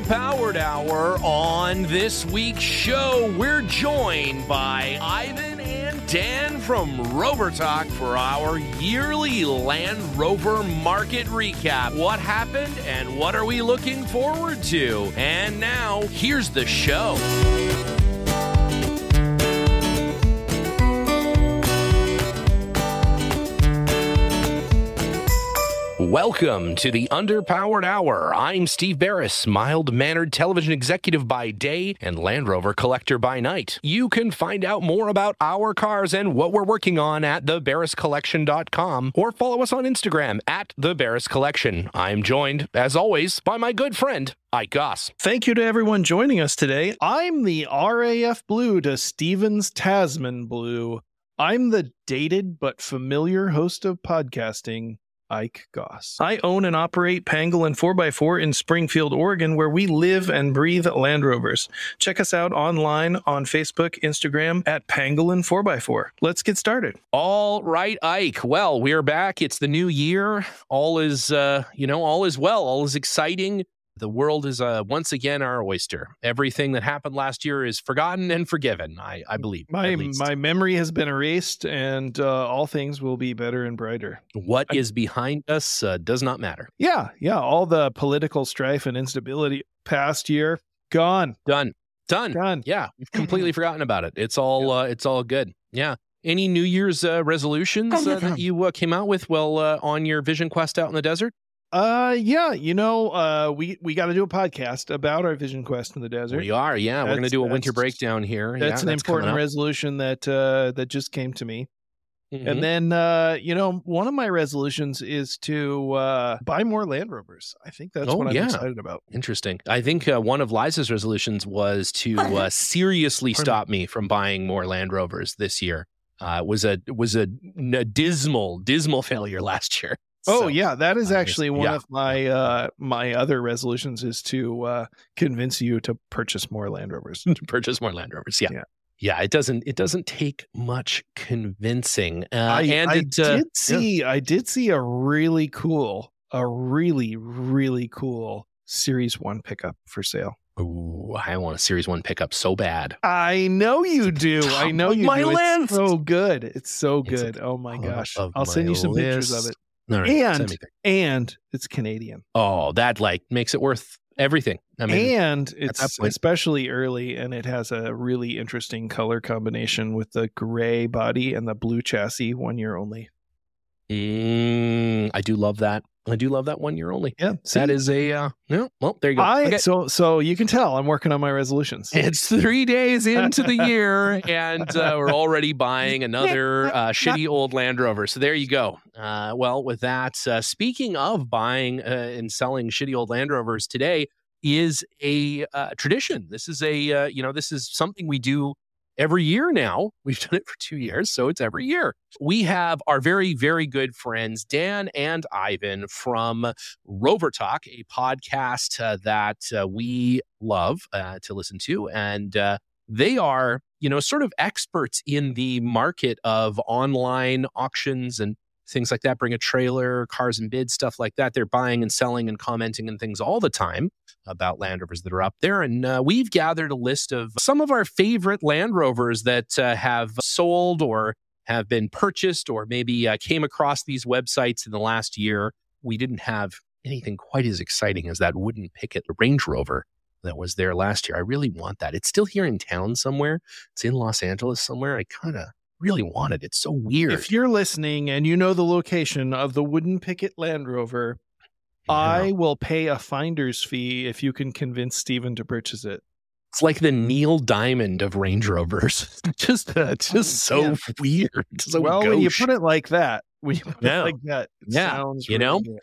Underpowered Hour. On this week's show, we're joined by Ivan and Dan from Rovertalk for our yearly Land Rover market recap. What happened and what are we looking forward to? And now, here's the show. Welcome to the Underpowered Hour. I'm Steve Barris, mild mannered television executive by day and Land Rover collector by night. You can find out more about our cars and what we're working on at thebarriscollection.com or follow us on Instagram at the Barris Collection. I'm joined, as always, by my good friend, Goss. Thank you to everyone joining us today. I'm the RAF Blue to Stevens Tasman Blue. I'm the dated but familiar host of podcasting, Ike Goss. I own and operate Pangolin 4x4 in Springfield, Oregon, where we live and breathe Land Rovers. Check us out online on Facebook, Instagram at Pangolin 4x4. Let's get started. All right, Ike. Well, we're back. It's the new year. All is, uh, you know, all is well. All is exciting. The world is uh, once again our oyster. Everything that happened last year is forgotten and forgiven. I, I believe. My my memory has been erased, and uh, all things will be better and brighter. what I- is behind us uh, does not matter. Yeah, yeah. All the political strife and instability past year gone, Done. Done. done. Yeah, we've completely forgotten about it. It's all uh, it's all good. Yeah. Any New Year's uh, resolutions uh, that you uh, came out with while uh, on your Vision Quest out in the desert? Uh, yeah. You know, uh, we we got to do a podcast about our Vision Quest in the desert. We are. Yeah, we're going to do a winter breakdown here. That's yeah, an important resolution that uh, that just came to me. Mhm. And then, uh, you know, one of my resolutions is to uh, buy more Land Rovers. I think that's Oh, what I'm yeah. excited about. Interesting. I think uh, one of Liza's resolutions was to uh, seriously Pardon stop me from buying more Land Rovers this year. Uh, it was a was a, a dismal dismal failure last year. Oh So, yeah, that is I just- actually one yeah. of my uh, my other resolutions is to uh, convince you to purchase more Land Rovers. to purchase more Land Rovers. Yeah. Yeah. yeah. it doesn't it doesn't take much convincing. Uh, I, and I it uh, did see I did see a really cool, a really really cool Series One pickup for sale. Ooh, I want a Series One pickup so bad. I know you do. I know you my do. list. It's so good. It's so It's good. Oh my gosh! I'll send you some pictures of it. All right, And and it's Canadian. oh, that like makes it worth everything. I mean, and it's especially early and it has a really interesting color combination with the gray body and the blue chassis one year only mm, I do love that. I do love that one year only. yeah That is a uh, no. Well, there you go. I, Okay. so so you can tell i'm working on my resolutions It's three days into the year, and uh, we're already buying another uh, shitty old Land Rover. So there you go. Uh, well, with that, uh, speaking of buying uh, and selling shitty old Land Rovers, today is a uh, tradition. This is a uh, you know this is something we do every year now. We've done it for two years, so it's every year. We have our very very good friends Dan and Ivan from Rovertalk, a podcast uh, that uh, we love uh, to listen to. And uh, they are, you know, sort of experts in the market of online auctions and things like that. Bring a trailer, cars and bids, stuff like that. They're buying and selling and commenting and things all the time about Land Rovers that are up there. And uh, we've gathered a list of some of our favorite Land Rovers that uh, have sold or have been purchased or maybe uh, came across these websites in the last year. We didn't have anything quite as exciting as that wooden picket Range Rover that was there last year. I really want that. It's still here in town somewhere. It's in Los Angeles somewhere. I kind of really want it. It's so weird. if you're listening and you know the location of the wooden picket land rover i will pay a finder's fee if you can convince steven to purchase it It's like the Neil Diamond of Range Rovers. just, uh, just so Yeah. weird. So well when you put it like that when you put Yeah. it like that it Yeah. sounds You know? good.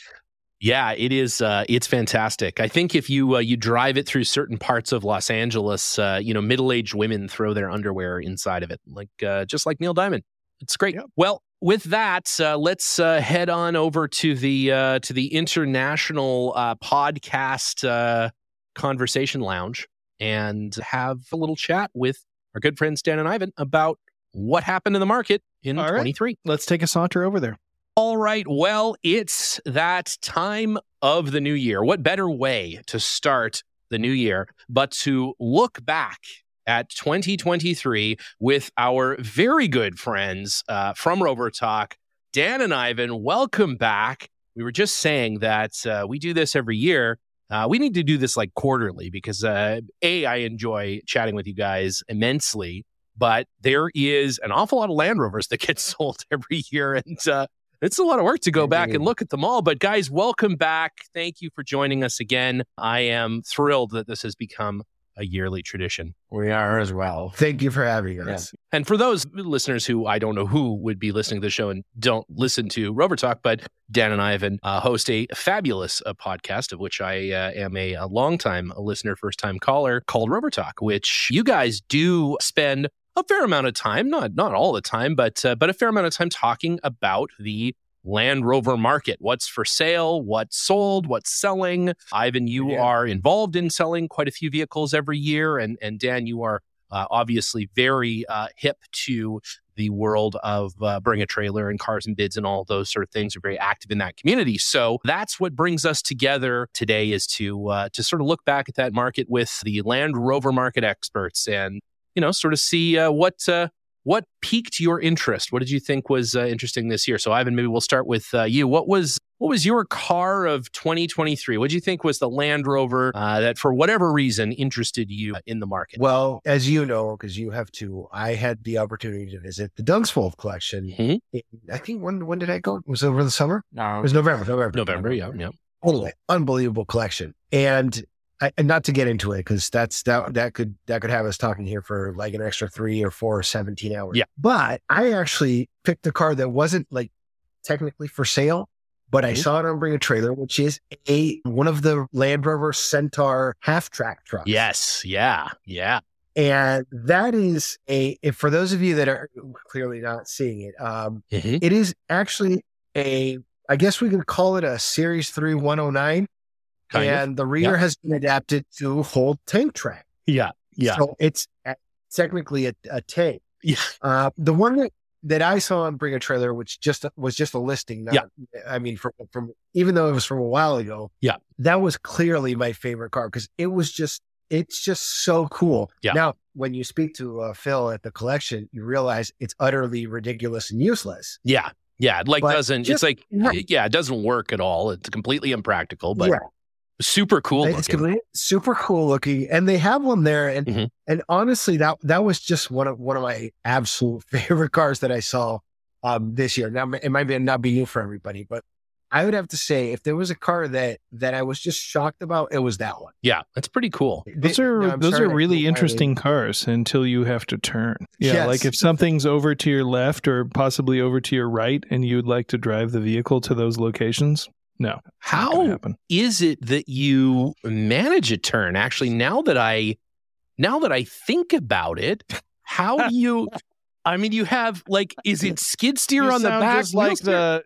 Yeah, it is. Uh, it's fantastic. I think if you uh, you drive it through certain parts of Los Angeles, uh, you know, middle aged women throw their underwear inside of it, like uh, just like Neil Diamond. It's great. Yep. Well, with that, uh, let's uh, head on over to the uh, to the international uh, podcast uh, conversation lounge and have a little chat with our good friends Dan and Ivan about what happened in the market in right. 23. let's take a saunter over there All right. Well, it's that time of the new year. What better way to start the new year, but to look back at 2023 with our very good friends uh, from Rovertalk, Dan and Ivan. Welcome back. We were just saying that uh, we do this every year. Uh, we need to do this like quarterly because uh, a I enjoy chatting with you guys immensely, but there is an awful lot of Land Rovers that get sold every year, and uh, it's a lot of work to go back and look at them all. But guys, welcome back. Thank you for joining us again. I am thrilled that this has become a yearly tradition. We are as well. Thank you for having us. Yeah. And for those listeners who I don't know who would be listening to the show and don't listen to Rovertalk, but Dan and Ivan uh, host a fabulous uh, podcast of which I uh, am a, a longtime listener, first time caller called Rovertalk, which you guys do spend a fair amount of time, not not all the time, but uh, but a fair amount of time talking about the Land Rover market. What's for sale? What's sold? What's selling? Ivan, you yeah. are involved in selling quite a few vehicles every year, and and Dan, you are uh, obviously very uh, hip to the world of uh, bring a trailer and cars and bids and all those sort of things are very active in that community so that's what brings us together today is to uh, to sort of look back at that market with the land rover market experts and you know sort of see uh, what uh, what piqued your interest? What did you think was uh, interesting this year? So, Ivan, maybe we'll start with uh, you. What was what was your car of 2023? What do you think was the Land Rover uh, that, for whatever reason, interested you in the market? Well, as you know, because you have to, I had the opportunity to visit the Dunsfold collection. Mm-hmm. I think when when did I go? Was it over the summer? No, it was November. November. November. Yeah, yeah. Totally unbelievable collection, and I, not to get into it because that's that that could that could have us talking here for like an extra three or four or 17 hours. Yeah. But I actually picked a car that wasn't like technically for sale, but mm-hmm. I saw it on Bring a Trailer, which is a one of the Land Rover Centaur half track trucks. Yes. Yeah. Yeah. And that is a if for those of you that are clearly not seeing it, um, mm-hmm. it is actually a I guess we could call it a Series 3 109 Kind and of. the rear yeah. has been adapted to hold tank track. Yeah. Yeah. So it's technically a, a tank. Yeah. Uh, the one that, that I saw on Bring a Trailer, which just was just a listing. Not, yeah. I mean, from, from even though it was from a while ago. Yeah. That was clearly my favorite car because it was just, it's just so cool. Yeah. Now, when you speak to uh, Phil at the collection, you realize it's utterly ridiculous and useless. Yeah. Yeah. Like but doesn't, just, it's like, yeah, it doesn't work at all. It's completely impractical, but yeah super cool it's looking. super cool looking and they have one there and mm-hmm. and honestly that that was just one of one of my absolute favorite cars that i saw um this year now it might be not be new for everybody but i would have to say if there was a car that that i was just shocked about it was that one yeah that's pretty cool those are no, those are really interesting cars until you have to turn yeah yes. like if something's over to your left or possibly over to your right and you'd like to drive the vehicle to those locations no. How is it that you manage a turn? Actually, now that I now that I think about it, how do you I mean you have like is it skid steer you on the back just like the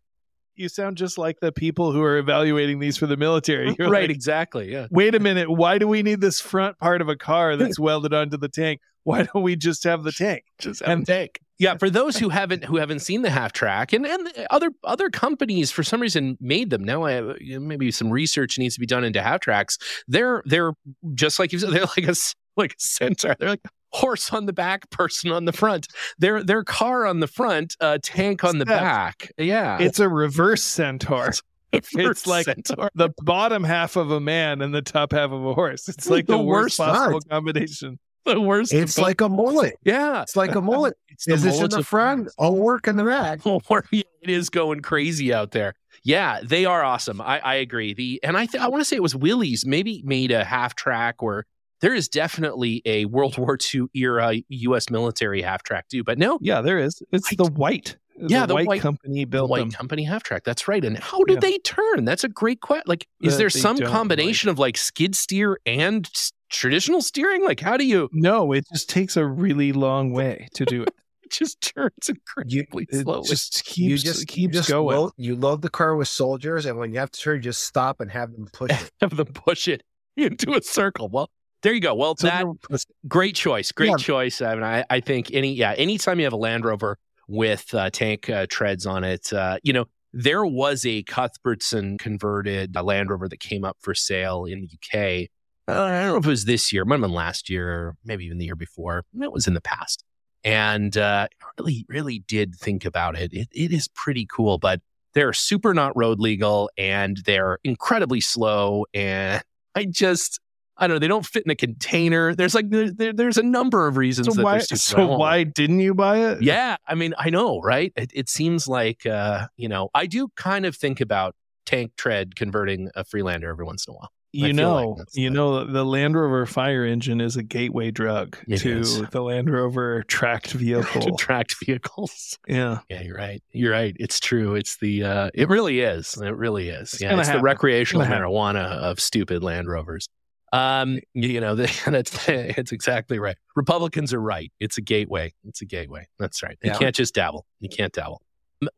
you sound just like the people who are evaluating these for the military. You're right, like, exactly. Yeah. Wait a minute. Why do we need this front part of a car that's welded onto the tank? Why don't we just have the tank? Just have and, tank. Yeah, for those who haven't who haven't seen the half track, and and other other companies for some reason made them. Now, I, maybe some research needs to be done into half tracks. They're they're just like you said. They're like a like a centaur. They're like horse on the back, person on the front. Their their car on the front, uh, tank on the back. Yeah, it's a reverse centaur. It's like centaur. the bottom half of a man and the top half of a horse. It's like the, the worst, worst possible combination. The worst. It's like a mullet. Yeah. It's like a mullet. it's is this in the front? I'll work in the back. it is going crazy out there. Yeah, they are awesome. I, I agree. The and I th- I want to say it was Willys maybe made a half track or there is definitely a World War II era U.S. military half track too. But no, yeah, there is. It's the white. Yeah, the, white, white, company built the white them. company half track. That's right. And how did yeah. they turn? That's a great question. Like, is there some combination like. of like skid steer and traditional steering? Like, how do you? No, it just takes a really long way to do it. it just turns incredibly you, slowly. Just keeps, you just keeps just going. Load, you load the car with soldiers, and when you have to turn, just stop and have them push it. have them push it into a circle. Well, there you go. Well, so that great choice. Great yeah. choice. I mean, I, I think any yeah, anytime you have a Land Rover with uh, tank uh, treads on it, uh, you know, there was a Cuthbertson converted uh, Land Rover that came up for sale in the UK I don't know if it was this year, it might have been last year, maybe even the year before. It was in the past. And uh, really, really did think about it. it. It is pretty cool, but they're super not road legal and they're incredibly slow. And I just, I don't know, they don't fit in a container. There's like, there, there's a number of reasons so that why, So why didn't you buy it? Yeah. I mean, I know, right? It, it seems like, uh, you know, I do kind of think about tank tread converting a Freelander every once in a while. You know, like you the, know, the Land Rover fire engine is a gateway drug to is. the Land Rover tracked vehicle. tracked vehicles. Yeah. Yeah, you're right. You're right. It's true. It's the uh it really is. It really is. It's yeah, it's happen. the recreational marijuana of stupid Land Rovers. Um, you know, that's it's exactly right. Republicans are right. It's a gateway. It's a gateway. That's right. You yeah. can't just dabble. You can't dabble.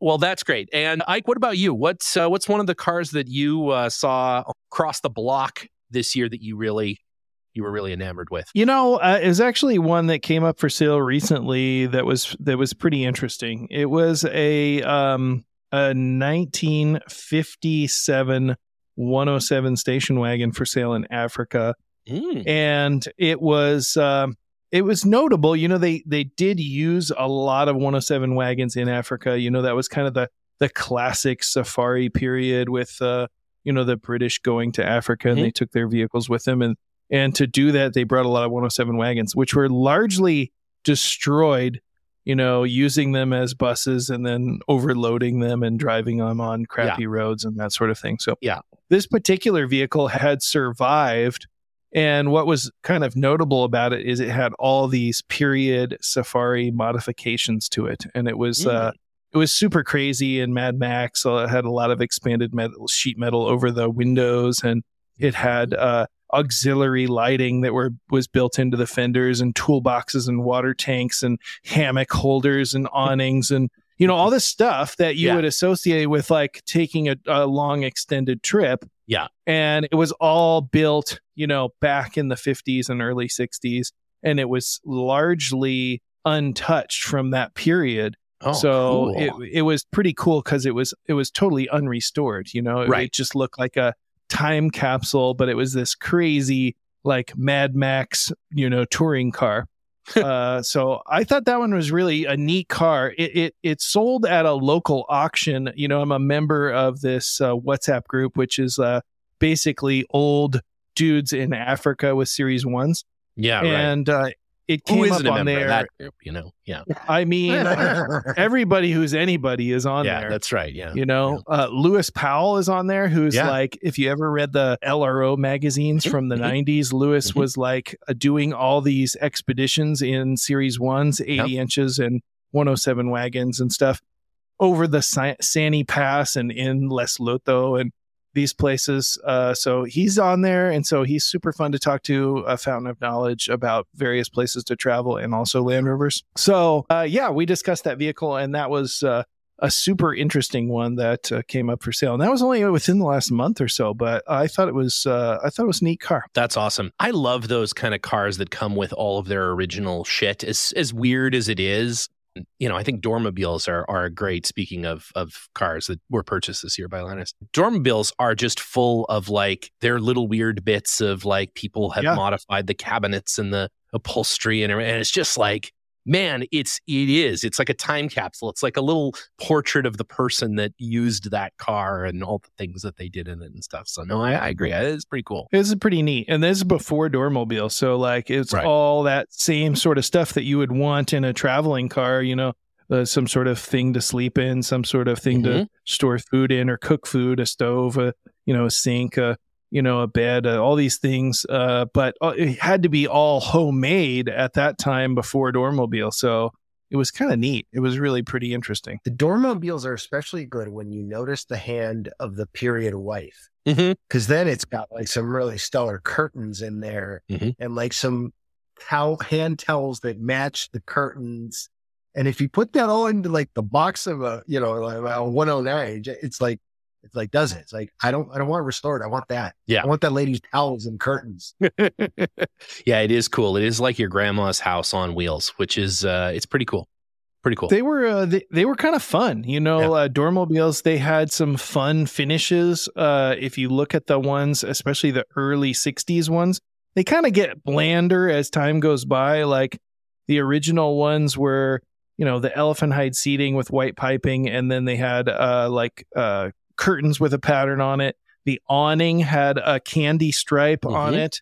Well, that's great. And Ike, what about you? What's uh, what's one of the cars that you uh, saw across the block this year that you really you were really enamored with? You know, uh, it was actually one that came up for sale recently that was that was pretty interesting. It was a um, a 1957 107 station wagon for sale in Africa, mm. and it was. Um, it was notable. You know, they they did use a lot of 107 wagons in Africa. You know, that was kind of the the classic safari period with uh, you know, the British going to Africa and mm-hmm. they took their vehicles with them and and to do that they brought a lot of 107 wagons which were largely destroyed you know, using them as buses and then overloading them and driving them on crappy yeah. roads and that sort of thing. So, yeah, this particular vehicle had survived and what was kind of notable about it is it had all these period safari modifications to it. And it was, mm. uh, it was super crazy and Mad Max. So it had a lot of expanded metal, sheet metal over the windows and it had, uh, auxiliary lighting that were was built into the fenders and toolboxes and water tanks and hammock holders and awnings and you know mm-hmm. all this stuff that you yeah. would associate with like taking a, a long extended trip yeah. And it was all built, you know, back in the 50s and early 60s. And it was largely untouched from that period. Oh, so cool. it it was pretty cool because it was it was totally unrestored. You know, it, right. it just looked like a time capsule, but it was this crazy like Mad Max, you know, touring car. Uh, so I thought that one was really a neat car. It, it it sold at a local auction. You know, I'm a member of this uh, WhatsApp group, which is uh, basically old dudes in Africa with Series Ones. Yeah, and right. It came up on there. that group, you know, yeah. I mean, everybody who's anybody is on yeah, there. that's right. Yeah, you know, yeah. Uh, Lewis Powell is on there, who's yeah. like, if you ever read the LRO magazines from the '90s, mm-hmm. Lewis mm-hmm. was like uh, doing all these expeditions in Series Ones, 80 yep. inches, and 107 wagons and stuff over the Sa- Sani Pass and in Lesotho and these places. Uh, so he's on there. And so he's super fun to talk to, a fountain of knowledge about various places to travel and also Land Rovers. So, uh, yeah, we discussed that vehicle, and that was uh, a super interesting one that uh, came up for sale. And that was only within the last month or so, but I thought it was uh, I thought it was a neat car. That's awesome. I love those kind of cars that come with all of their original shit. As as weird as it is, you know, I think Dormobiles are are great. Speaking of of cars that were purchased this year by Linus, Dormobiles are just full of like their little weird bits of like people have yeah. modified the cabinets and the upholstery and, and it's just like man, it's it is. It's like a time capsule. It's like a little portrait of the person that used that car and all the things that they did in it and stuff. So no, I, I agree. It's pretty cool. It's pretty neat. And this is before Dormobile, So like it's right. all that same sort of stuff that you would want in a traveling car, you know. Uh, some sort of thing to sleep in, some sort of thing mm-hmm. to store food in or cook food, a stove, a you know, a sink, a you know, a bed, uh, all these things. Uh, but uh, it had to be all homemade at that time before Dormobile. So it was kind of neat. It was really pretty interesting. The Dormobiles are especially good when you notice the hand of the period wife. Because mm-hmm. then it's got like some really stellar curtains in there mm-hmm. and like some towel, hand towels that match the curtains. And if you put that all into like the box of a, you know, like a 109, it's like it's like does it? It's like I don't I don't want to restore it. I want that. Yeah. I want that lady's towels and curtains. yeah, it is cool. It is like your grandma's house on wheels, which is uh it's pretty cool. Pretty cool. They were uh, they, they were kind of fun, you know. Yeah. Uh, Dormobiles they had some fun finishes. Uh, if you look at the ones, especially the early '60s ones, they kind of get blander as time goes by. Like the original ones were, you know, the elephant hide seating with white piping, and then they had uh, like uh, curtains with a pattern on it. The awning had a candy stripe mm-hmm. on it.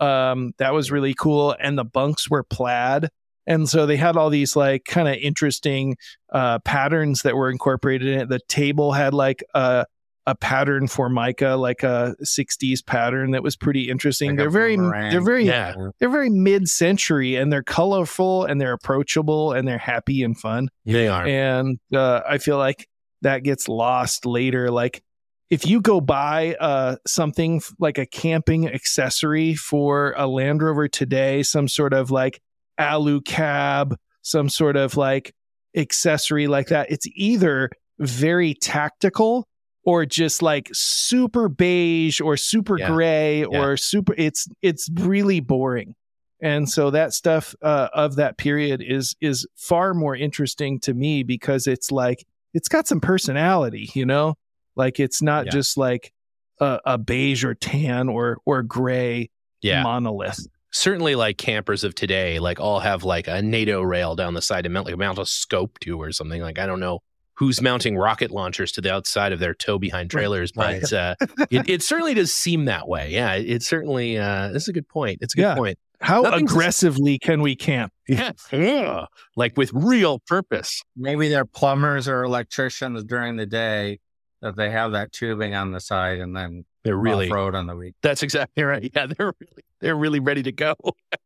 Um, that was really cool, and the bunks were plaid. And so they had all these like kind of interesting uh, patterns that were incorporated in it. The table had like a a pattern formica, like a 60s pattern that was pretty interesting. Like they're very they're very yeah. they're very mid-century and they're colorful and they're approachable and they're happy and fun. They are. And uh, I feel like that gets lost later like if you go buy uh, something like a camping accessory for a Land Rover today, some sort of like alu cab, some sort of like accessory like that, it's either very tactical or just like super beige or super yeah. gray yeah. or super it's it's really boring and so that stuff uh, of that period is is far more interesting to me because it's like it's got some personality you know like it's not yeah. just like a, a, beige or tan or or gray yeah. monolith certainly like campers of today like all have like a nato rail down the side and mount like mount a scope to or something like i don't know who's mounting rocket launchers to the outside of their tow behind trailers, right. but uh, it, it, certainly does seem that way. Yeah, it, it certainly. Uh, this is a good point. It's a good yeah. point. How Nothing's aggressively can we camp? Yeah. yeah, like with real purpose. Maybe they're plumbers or electricians during the day that they have that tubing on the side and then they're really road on the week. That's exactly right. Yeah, they're really they're really ready to go.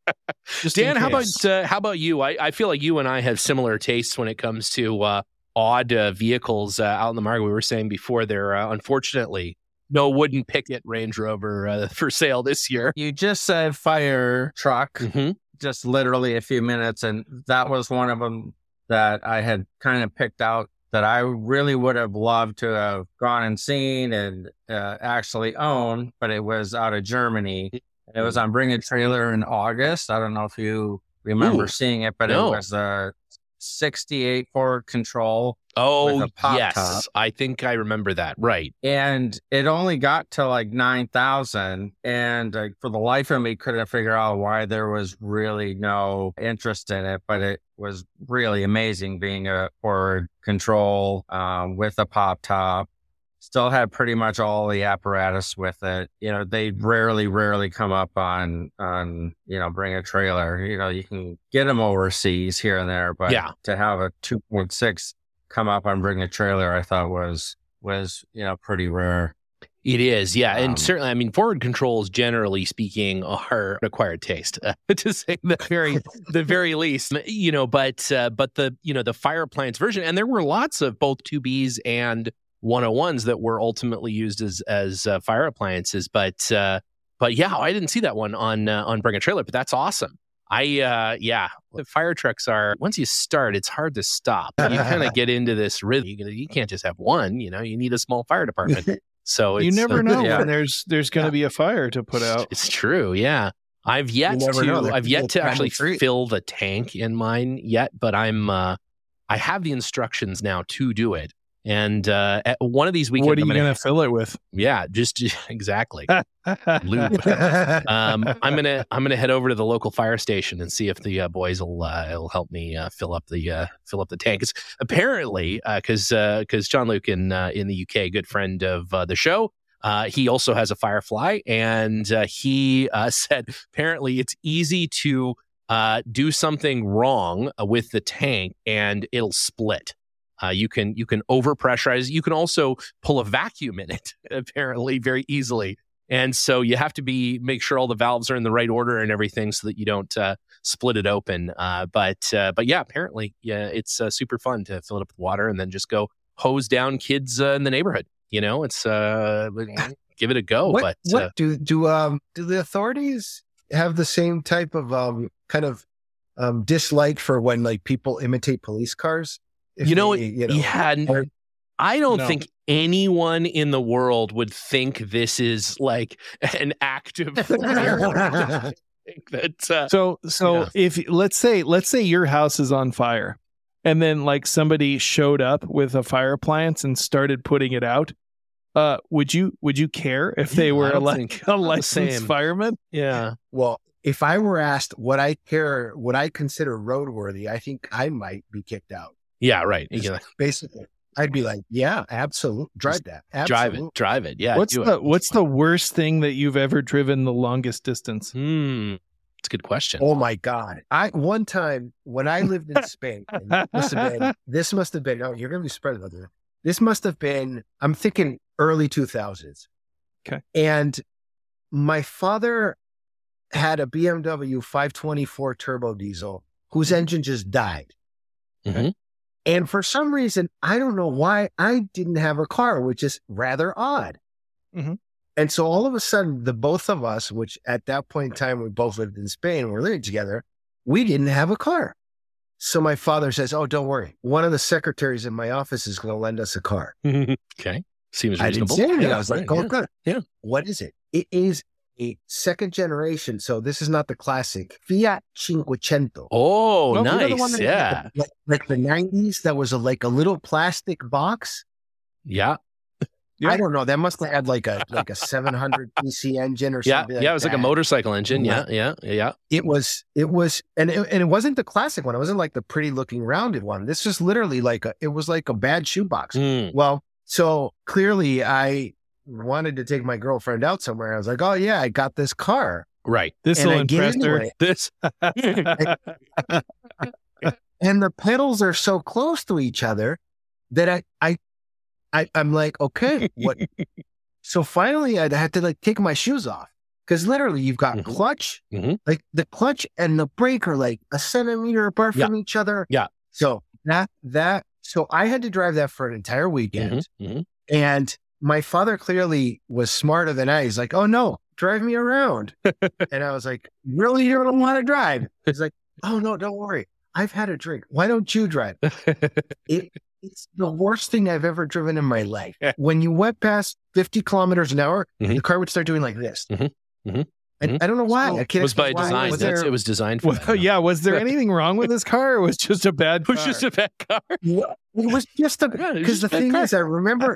Dan, how about uh, how about you? I, I feel like you and I have similar tastes when it comes to uh, odd uh, vehicles uh, out in the market. We were saying before, there uh, unfortunately no wooden picket Range Rover uh, for sale this year. You just said fire truck, mm-hmm. just literally a few minutes, and that was one of them that I had kind of picked out that I really would have loved to have gone and seen and uh, actually own, but it was out of Germany. It was on Bring a Trailer in August. I don't know if you remember Ooh, seeing it, but no. it was a 68 forward control. Oh, yes. Top. I think I remember that. Right. And it only got to like 9,000. And uh, for the life of me, couldn't figure out why there was really no interest in it. But it was really amazing being a forward control um, with a pop top still had pretty much all the apparatus with it. You know, they rarely, rarely come up on, on, you know, bring a trailer. You know, you can get them overseas here and there, but yeah. to have a 2.6 come up on bring a trailer, I thought was, was, you know, pretty rare. It is, yeah, and um, certainly, I mean, forward controls, generally speaking, are acquired taste, uh, to say the very, the very least. You know, but uh, but the you know the fire appliance version, and there were lots of both two Bs and 101s that were ultimately used as as uh, fire appliances. But uh, but yeah, I didn't see that one on uh, on Bring a Trailer, but that's awesome. I uh yeah, fire trucks are once you start, it's hard to stop. You kind of get into this rhythm. You, you, can't just have one. You know, you need a small fire department. So you never know yeah. when there's there's going to yeah. be a fire to put out. It's true. Yeah. I've yet to I've yet to actually fill the tank in mine yet, but I'm uh I have the instructions now to do it. And uh, at one of these weekends, what are you going to fill it with? Yeah, just, just exactly. um, I'm gonna I'm gonna head over to the local fire station and see if the uh, boys will uh, will help me uh, fill up the uh, fill up the tank. It's apparently because uh, because John Luke in in the UK, good friend of the show, he also has a Firefly, and he said apparently it's easy to do something wrong with the tank and it'll split. Uh, you can you can overpressurize. You can also pull a vacuum in it apparently very easily. And so you have to be make sure all the valves are in the right order and everything so that you don't uh, split it open. Uh, but uh, but yeah, apparently yeah, it's uh, super fun to fill it up with water and then just go hose down kids uh, in the neighborhood. You know, it's give it a go. What, but what do do um do the authorities have the same type of um kind of um dislike for when like people imitate police cars? You know, they, you know, yeah, or, I don't no. think anyone in the world would think this is like an active that uh, so so yeah. if let's say let's say your house is on fire and then like somebody showed up with a fire appliance and started putting it out Uh, would you would you care if they Yeah, were don't like think- a I'm the licensed same. fireman? Yeah. Well, if I were asked what I care, what I consider roadworthy, I think I might be kicked out. Yeah. Right. Can Basically, I'd be like, yeah, absolutely, drive that, drive it. Drive it. Yeah. what's the it. What's the worst thing that you've ever driven the longest distance? Hmm. It's a good question. Oh my god! I one time when I lived in Spain, this must have been. This must have been. Oh, you're gonna be spread about this. This must have been. I'm thinking early 2000s. Okay. And my father had a BMW 524 turbo diesel whose engine just died. Mhm. And for some reason, I don't know why I didn't have a car, which is rather odd. Mhm. And so all of a sudden, the both of us, which at that point in time we both lived in Spain, we're living together, we didn't have a car. So my father says, "Oh, don't worry. One of the secretaries in my office is going to lend us a car." okay. Seems reasonable. I didn't say anything. Yeah, I was like, "Oh, yeah. good. Yeah. What is it? It is a second generation. So this is not the classic Fiat Cinquecento. Oh, Well, you know nice. the yeah. Like, like the nineties, that was a, like a little plastic box. Yeah. Yeah. I don't know. That must have had like a like a 700 PC engine or Yeah. something. Yeah. It was like a motorcycle engine. Yeah. Yeah. Yeah. It was. It was, and it, and it wasn't the classic one. It wasn't like the pretty looking rounded one. This was literally like a. It was like a bad shoebox. Mm. Well, so clearly I wanted to take my girlfriend out somewhere. I was like, oh yeah, I got this car, Right. This will impress her. This. and the pedals are so close to each other that I I, I I'm like, okay, what? so finally, I had to like take my shoes off because literally you've got Mhm. clutch, Mhm. like the clutch and the brake are like a centimeter apart Yeah. from each other. Yeah. So that that so I had to drive that for an entire weekend. Mhm, mhm. And my father clearly was smarter than I. He's like, "Oh no, drive me around." and I was like, "Really, you don't want to drive?" He's like, "Oh no, don't worry. I've had a drink. Why don't you drive?" It, it's the worst thing I've ever driven in my life. when you went past 50 kilometers an hour, Mhm. the car would start doing like this. Mhm. Mhm. And Mhm. I don't know why. I can't was by why. design. Was there- it was designed for Well, yeah. Was there anything wrong with this car? Or was just a bad It was just a bad car. it was just a Yeah, because the a bad thing car. is, I remember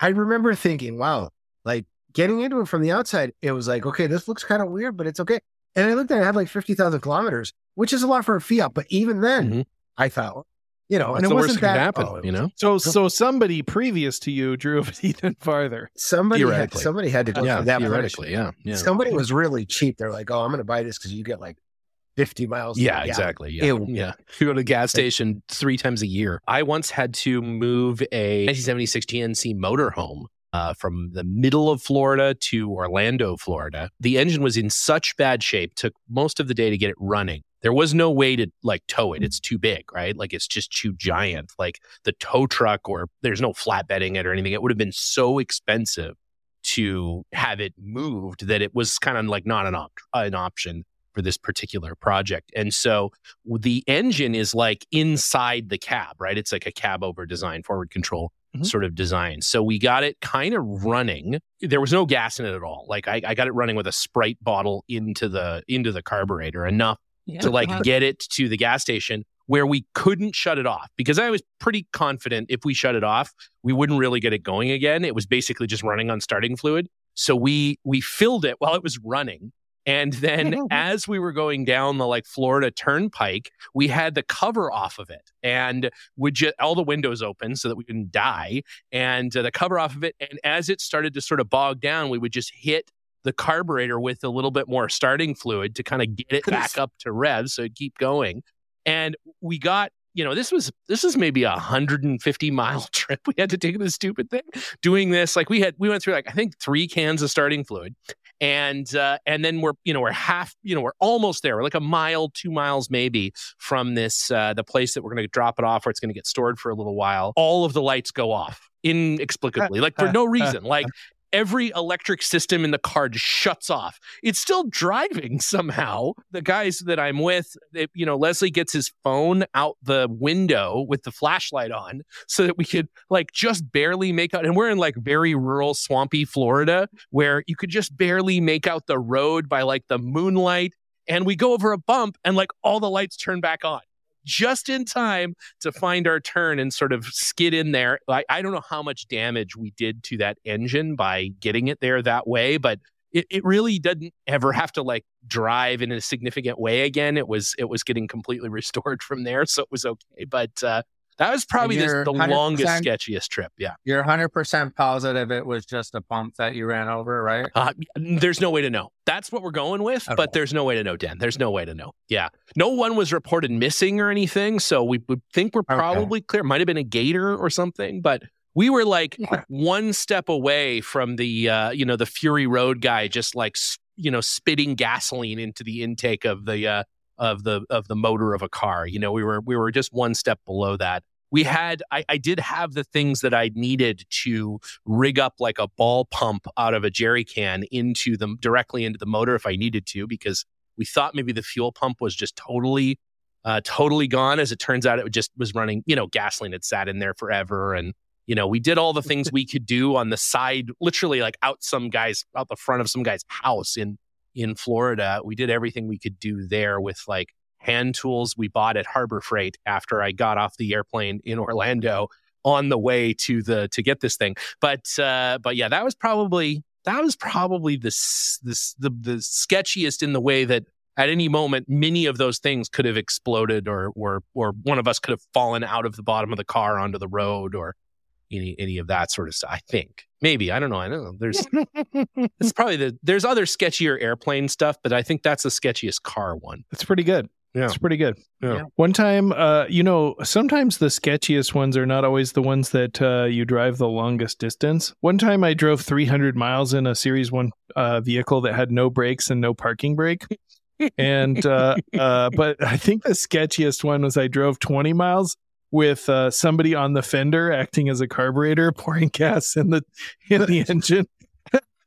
I remember thinking, wow, like getting into it from the outside, it was like, okay, this looks kind of weird, but it's okay. And I looked at it, it had like 50,000 kilometers, which is a lot for a Fiat. But even then, Mhm. I thought, you know, What's and it the wasn't that could that. happen? oh, you know. so so somebody previous to you drove it even farther. Somebody had, somebody had to go Yeah. that Theoretically. Yeah. Yeah. Somebody was really cheap. They're like, oh, I'm going to buy this because you get like 50 miles. to Yeah, exactly. Yeah. Ew. Yeah. You go to the gas station three times a year. I once had to move a 1976 GMC motorhome uh, from the middle of Florida to Orlando, Florida. The engine was in such bad shape, took most of the day to get it running. There was no way to like tow it. It's too big, right? Like it's just too giant. Like the tow truck or there's no flatbedding it or anything. It would have been so expensive to have it moved that it was kind of like not an, op- an option for this particular project. And so the engine is like inside the cab, right? It's like a cab over design, forward control Mhm. sort of design. So we got it kind of running. There was no gas in it at all. Like I, I got it running with a Sprite bottle into the into the carburetor enough to like get it to the gas station where we couldn't shut it off because I was pretty confident if we shut it off, we wouldn't really get it going again. It was basically just running on starting fluid. So we we filled it while it was running. And then as we were going down the like Florida turnpike, we had the cover off of it and would just all the windows open so that we didn't die and uh, the cover off of it. And as it started to sort of bog down, we would just hit the carburetor with a little bit more starting fluid to kind of get it back up to rev so it'd keep going. And we got, you know, this was this was maybe a 150 mile trip. We had to take this stupid thing doing this. Like we had we went through like I think three cans of starting fluid. And uh, and then we're you know we're half you know we're almost there. We're like a mile two miles maybe from this uh, the place that we're going to drop it off where it's going to get stored for a little while. All of the lights go off inexplicably like for no reason. Like every electric system in the car just shuts off. It's still driving somehow. The guys that I'm with, you know, Leslie gets his phone out the window with the flashlight on so that we could like just barely make out. And we're in like very rural, swampy Florida where you could just barely make out the road by like the moonlight. And we go over a bump and like all the lights turn back on just in time to find our turn and sort of skid in there. I, I don't know how much damage we did to that engine by getting it there that way, but it, it really didn't ever have to like drive in a significant way again. It was it was getting completely restored from there, so it was okay. But uh, that was probably the, the longest, sketchiest trip. Yeah. You're 100% positive it was just a bump that you ran over, right? Uh, there's no way to know. That's what we're going with, okay. but there's no way to know, Dan. There's no way to know. Yeah. No one was reported missing or anything. So we would think we're probably okay. clear. Might have been a gator or something, but we were like yeah. one step away from the, uh, you know, the Fury Road guy just like, you know, spitting gasoline into the intake of the, uh, of the of the motor of a car. You know, we were we were just one step below that. We had I, I did have the things that I needed to rig up like a ball pump out of a jerry can into them directly into the motor if I needed to, because we thought maybe the fuel pump was just totally uh, totally gone. As it turns out, it just was running, you know, gasoline had sat in there forever. And, you know, we did all the things we could do on the side, literally like out some guy's out the front of some guy's house in in Florida. We did everything we could do there with like hand tools we bought at Harbor Freight after I got off the airplane in Orlando on the way to the to get this thing. But uh, but yeah, that was probably that was probably the this the the sketchiest in the way that at any moment many of those things could have exploded or or or one of us could have fallen out of the bottom of the car onto the road or any any of that sort of stuff. I think maybe I don't know. I don't know. There's it's probably the there's other sketchier airplane stuff, but I think that's the sketchiest car one. It's pretty good. Yeah. It's pretty good. Yeah. One time, uh, you know, sometimes the sketchiest ones are not always the ones that uh, you drive the longest distance. One time I drove 300 miles in a Series 1 uh, vehicle that had no brakes and no parking brake. and, uh, uh, but I think the sketchiest one was I drove 20 miles with uh, somebody on the fender acting as a carburetor, pouring gas in the in the engine.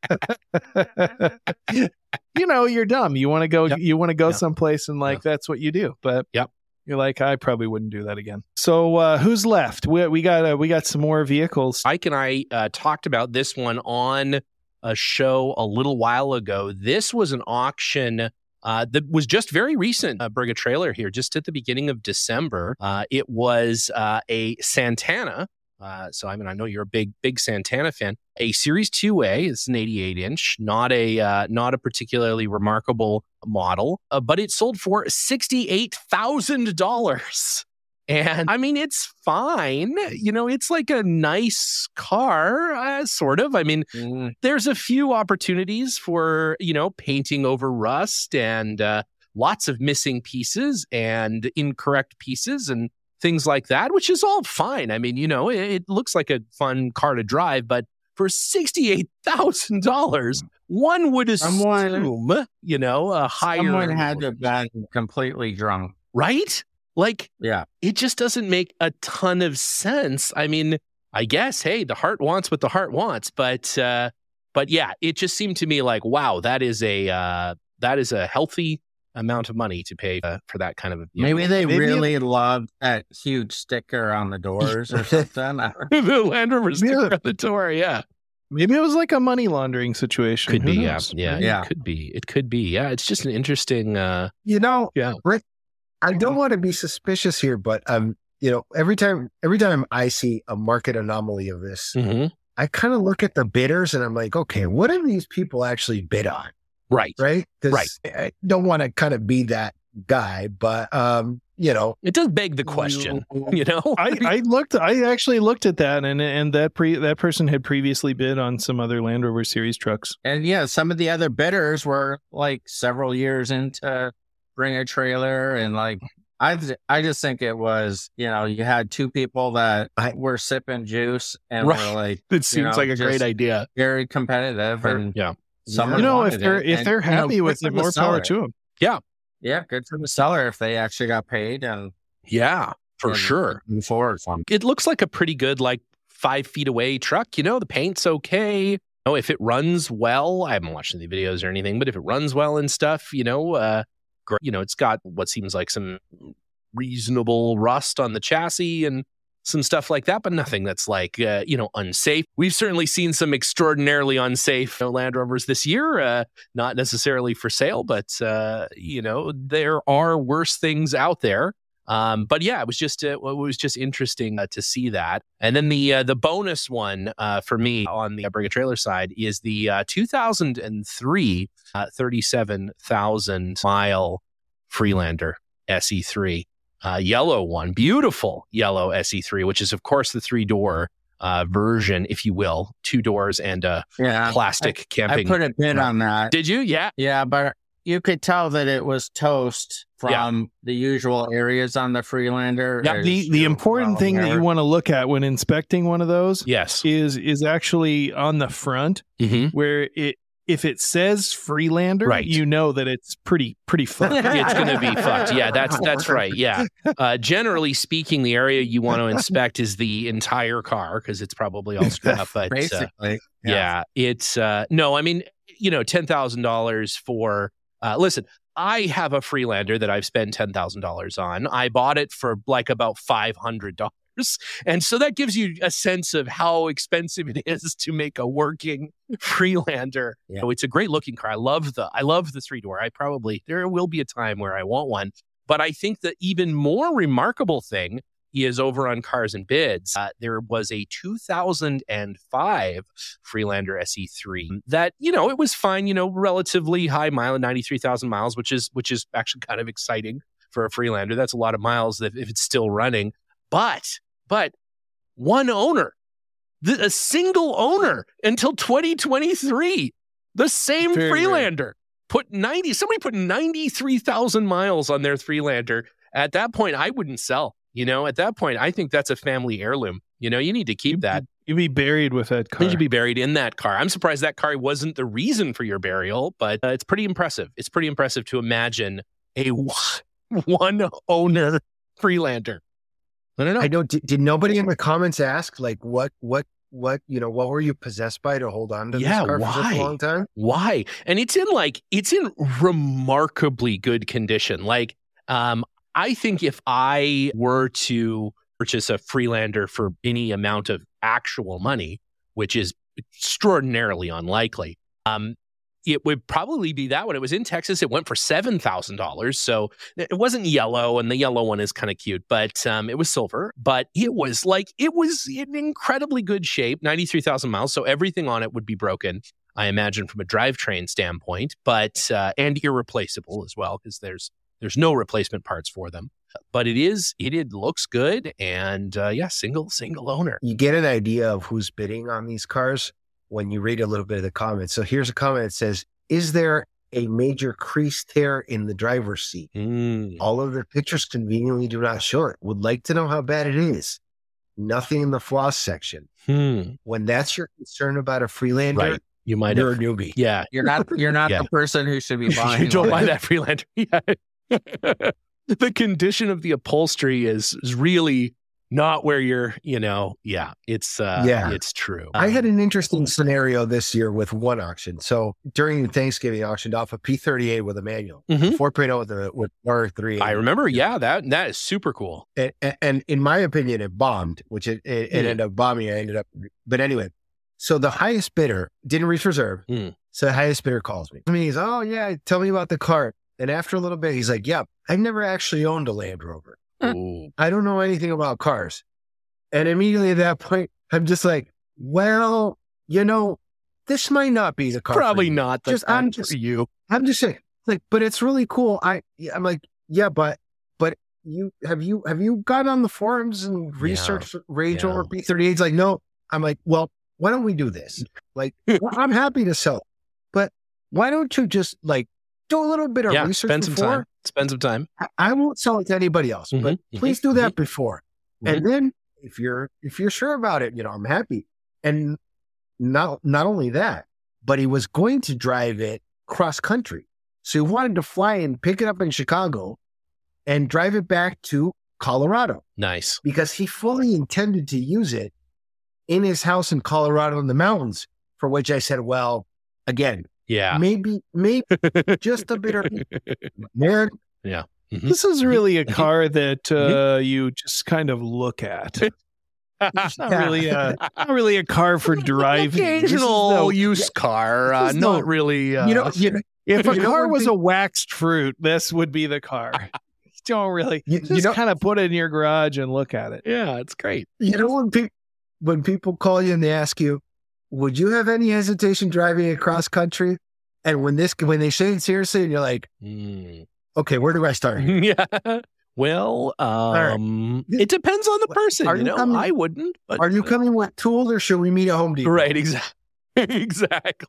you know, you're dumb. You want to go. Yep. You want to go yep. someplace, and like yep. that's what you do. But yep, you're like, I probably wouldn't do that again. So uh, who's left? We, we got uh, we got some more vehicles. Ike and I uh, talked about this one on a show a little while ago. This was an auction. Uh, that was just very recent. Uh, Bring a trailer here, just at the beginning of December. Uh, it was uh, a Santana uh, so I mean, I know you're a big, big Santana fan. A Series 2A, it's an 88 inch, not a uh, not a particularly remarkable model, uh, but it sold for sixty eight thousand dollars. And I mean, it's fine. You know, it's like a nice car, uh, sort of. I mean, mm. there's a few opportunities for, you know, painting over rust and uh, lots of missing pieces and incorrect pieces. And things like that, which is all fine. I mean, you know, it, it looks like a fun car to drive, but for $68,000, one would assume, someone, you know, a higher. Someone had to have been completely drunk. Right? Like, yeah, it just doesn't make a ton of sense. I mean, I guess, hey, the heart wants what the heart wants, but, uh, but yeah, it just seemed to me like, wow, that is a, uh, that is a healthy amount of money to pay uh, for that kind of. Maybe know, they maybe really it, love that huge sticker on the doors or something. the Land Rover sticker yeah. on the door, yeah. Maybe it was like a money laundering situation. Could Who be, knows? yeah, yeah, yeah. It could be. It could be. Yeah, it's just an interesting. uh You know, yeah, Rick. I don't want to be suspicious here, but um, you know, every time every time I see a market anomaly of this, mm-hmm. I kind of look at the bidders and I'm like, okay, what do these people actually bid on? Right. Right. Right. I don't want to kind of be that guy, but um, you know, it does beg the question. You know, I, I looked, I actually looked at that, and and that pre that person had previously bid on some other Land Rover Series trucks, and yeah, some of the other bidders were like several years into bring a trailer, and like I I just think it was you know you had two people that were sipping juice and right. were like it seems know, like a great idea, very competitive, and yeah Someone you know, if they're if they're happy you know, with it, more power to them. Yeah, yeah, good for the seller if they actually got paid and yeah, for and sure. Move forward It looks like a pretty good like five feet away truck. You know, the paint's okay. Oh, if it runs well, I haven't watched any videos or anything, but if it runs well and stuff, you know, uh, You know, it's got what seems like some reasonable rust on the chassis and some stuff like that, but nothing that's like, uh, you know, unsafe. We've certainly seen some extraordinarily unsafe Land Rovers this year, uh, not necessarily for sale, but, uh, you know, there are worse things out there. Um, but yeah, it was just uh, it was just interesting uh, to see that. And then the uh, the bonus one uh, for me on the Bring a Trailer side is the uh, 2003 uh, 37,000 mile Freelander SE3 uh, yellow one, beautiful yellow SE3, which is of course the three door uh, version, if you will, two doors and a Yeah. plastic I camping. I put a bid on that. Did you? Yeah. Yeah, but you could tell that it was toast Yeah. from the usual areas on the Freelander. Yeah, The the important well thing that you want to look at when inspecting one of those Yes. is is actually on the front hmm where it if it says Freelander, Right. you know that it's pretty pretty fucked. it's going to be fucked. Yeah, that's that's right. Yeah. Uh, generally speaking, the area you want to inspect is the entire car because it's probably all screwed up. But uh, basically. yeah. it's uh, no. I mean, you know, ten thousand dollars for. Uh, listen, I have a Freelander that I've spent ten thousand dollars on. I bought it for like about five hundred dollars. And so that gives you a sense of how expensive it is to make a working Freelander. Yeah. So it's a great looking car. I love the I love the three door. I probably there will be a time where I want one. But I think the even more remarkable thing is over on Cars and Bids. Uh, there was a 2005 Freelander SE3 that you know it was fine. You know, relatively high mile, 93,000 miles, which is which is actually kind of exciting for a Freelander. That's a lot of miles that if it's still running. But but one owner, the, a single owner until 2023. The same Very rare. Freelander put 90, somebody put 93,000 miles on their Freelander. At that point, I wouldn't sell. You know, at that point, I think that's a family heirloom. You know, you need to keep that. You'd be buried with that car. You should be buried in that car. I'm surprised that car wasn't the reason for your burial, but uh, it's pretty impressive. It's pretty impressive to imagine a one owner Freelander. I don't know. I know. Did, did nobody in the comments ask like what what what you know what were you possessed by to hold on to Yeah, this car for such why? a long time? Why? And it's in like it's in remarkably good condition. Like um I think if I were to purchase a Freelander for any amount of actual money, which is extraordinarily unlikely, um it would probably be that one. It was in Texas. It went for seven thousand dollars. So it wasn't yellow, and the yellow one is kind of cute, but um, it was silver. But it was like it was in incredibly good shape, ninety three thousand miles. So everything on it would be broken. I imagine from a drivetrain standpoint, but uh, and irreplaceable as well because there's there's no replacement parts for them. But it is it, it looks good and uh, yeah, single single owner. You get an idea of who's bidding on these cars when you read a little bit of the comments. So here's a comment that says, "Is there a major crease tear in the driver's seat?" Mm. All of the pictures conveniently do not show it. Would like to know how bad it is. Nothing in the floss section. Hmm. When that's your concern about a Freelander, Right. You might you're have. a newbie. Yeah. You're not you're not Yeah. the person who should be buying. you don't buy that Freelander. Yeah. the condition of the upholstery is, is really not where you're, you know, yeah, it's uh Yeah. it's true. I had an interesting scenario this year with one auction. So during Thanksgiving, I auctioned off a P38 with a manual, Mhm. 4.0 with a with R3. I remember, yeah, that that is super cool. and, and- in my opinion, it bombed, which it, it, it Hmm. ended up bombing. I ended up, but anyway, so the highest bidder didn't reach reserve. Hmm. So the highest bidder calls me. I mean, he's, oh yeah, tell me about the car. And after a little bit, he's like, yeah, I've never actually owned a Land Rover. Ooh. I don't know anything about cars. And immediately at that point, I'm just like, well, you know, this might not be the car. for Probably you. not the Just- car I'm for just- you. I'm just saying, like, but it's really cool. I, I'm like, yeah, but, but you have you have you got on the forums and researched Range yeah. Rover P38s? Like, no. I'm like, well, why don't we do this? Like, well, I'm happy to sell, but why don't you just like do a little bit of Yeah, research spend some before? time. Spend some time. I, won't sell it to anybody else, but Mhm, mhm, please do that before. Mhm. And then if you're if you're sure about it, you know, I'm happy. And not not only that, but he was going to drive it cross country. So he wanted to fly and pick it up in Chicago and drive it back to Colorado Nice. because he fully intended to use it in his house in Colorado in the mountains. For which I said, well, again, Yeah. maybe maybe just a bit of man. Yeah, this is really a Mhm. car that Mhm. uh, you just kind of look at. It's not Yeah. really a not really a car for driving. This is Occasional no- use car, uh, this is not no- really. Uh, You know, you know, if a car was thing- a waxed fruit, this would be the car. don't really. You, Just you know, kind of put it in your garage and look at it. Yeah, it's great. you know when people when people call you and they ask you, "Would you have any hesitation driving across country?" And when this when they say it seriously, and you're like, Mm. "Okay, where do I start?" yeah. Well, right. um, it depends on the Are person. You you know, coming- I wouldn't. But Are you coming with tools or should we meet at Home Depot? right? Exactly. exactly.